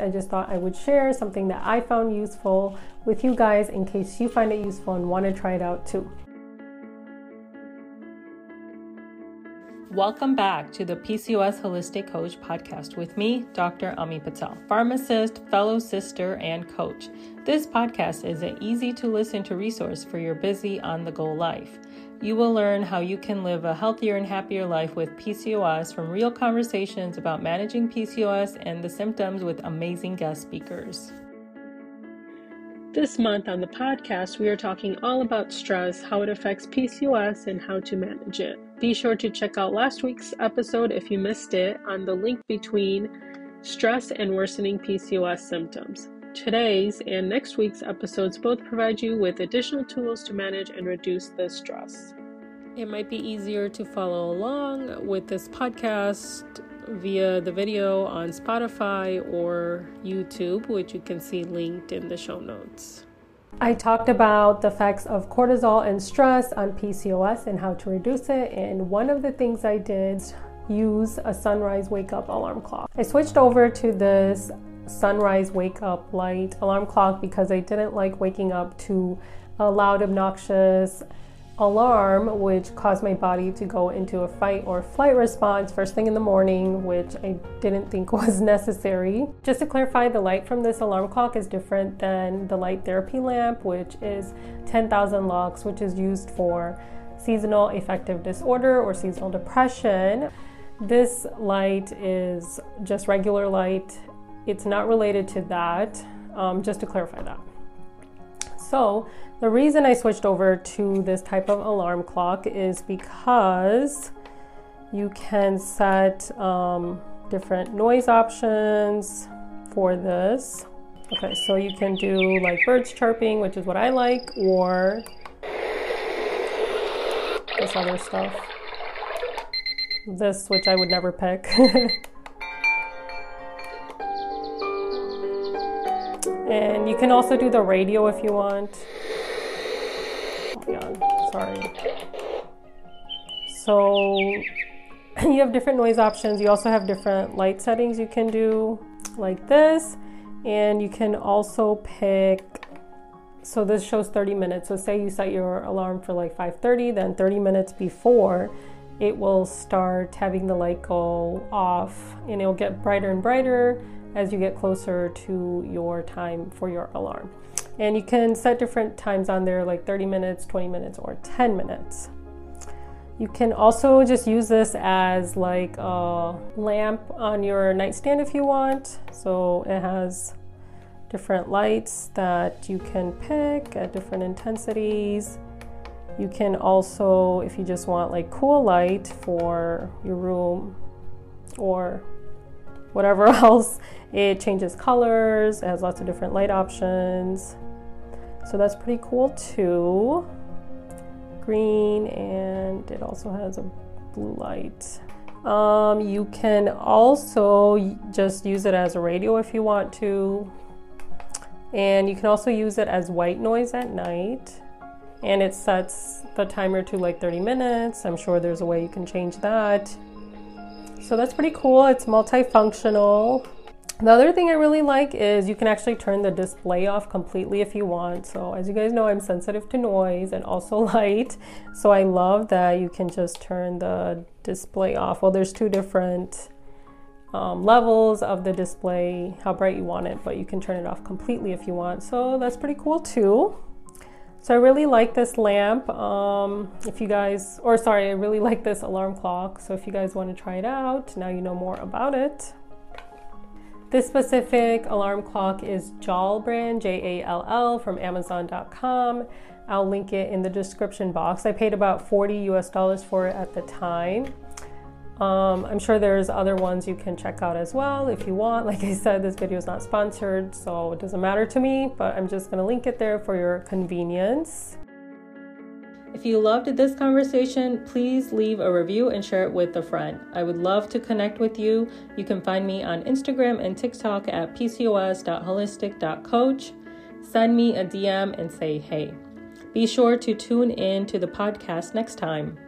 I just thought I would share something that I found useful with you guys in case you find it useful and want to try it out too. Welcome back to the PCOS Holistic Coach podcast with me, Dr. Ami Patel, pharmacist, fellow sister, and coach. This podcast is an easy to listen to resource for your busy on the go life. You will learn how you can live a healthier and happier life with PCOS from real conversations about managing PCOS and the symptoms with amazing guest speakers. This month on the podcast, we are talking all about stress, how it affects PCOS, and how to manage it. Be sure to check out last week's episode if you missed it on the link between stress and worsening PCOS symptoms. Today's and next week's episodes both provide you with additional tools to manage and reduce the stress. It might be easier to follow along with this podcast via the video on Spotify or YouTube, which you can see linked in the show notes. I talked about the effects of cortisol and stress on PCOS and how to reduce it. And one of the things I did use a sunrise wake up alarm clock. I switched over to this sunrise wake up light alarm clock because I didn't like waking up to a loud, obnoxious alarm, which caused my body to go into a fight or flight response first thing in the morning, which I didn't think was necessary. Just to clarify, the light from this alarm clock is different than the light therapy lamp, which is 10,000 lux, which is used for seasonal affective disorder or seasonal depression. This light is just regular light. It's not related to that, um, just to clarify that. So, the reason I switched over to this type of alarm clock is because you can set um, different noise options for this. Okay, so you can do like birds chirping, which is what I like, or this other stuff. This, which I would never pick. and you can also do the radio if you want sorry. So you have different noise options. You also have different light settings you can do like this. And you can also pick so this shows 30 minutes. So say you set your alarm for like 5:30, then 30 minutes before it will start having the light go off and it'll get brighter and brighter as you get closer to your time for your alarm. And you can set different times on there, like 30 minutes, 20 minutes, or 10 minutes. You can also just use this as like a lamp on your nightstand if you want. So it has different lights that you can pick at different intensities. You can also, if you just want like cool light for your room or whatever else, it changes colors, it has lots of different light options. So that's pretty cool too. Green and it also has a blue light. Um, you can also just use it as a radio if you want to. And you can also use it as white noise at night. And it sets the timer to like 30 minutes. I'm sure there's a way you can change that. So that's pretty cool. It's multifunctional. The other thing I really like is you can actually turn the display off completely if you want. So as you guys know, I'm sensitive to noise and also light. So I love that you can just turn the display off. Well, there's two different um, levels of the display, how bright you want it, but you can turn it off completely if you want. So that's pretty cool too. So I really like this lamp. Um, if you guys, or sorry, I really like this alarm clock. So if you guys want to try it out, now you know more about it. This specific alarm clock is Jall brand, J A L L, from Amazon.com. I'll link it in the description box. I paid about 40 US dollars for it at the time. Um, I'm sure there's other ones you can check out as well if you want. Like I said, this video is not sponsored, so it doesn't matter to me, but I'm just gonna link it there for your convenience. If you loved this conversation, please leave a review and share it with a friend. I would love to connect with you. You can find me on Instagram and TikTok at pcos.holistic.coach. Send me a DM and say hey. Be sure to tune in to the podcast next time.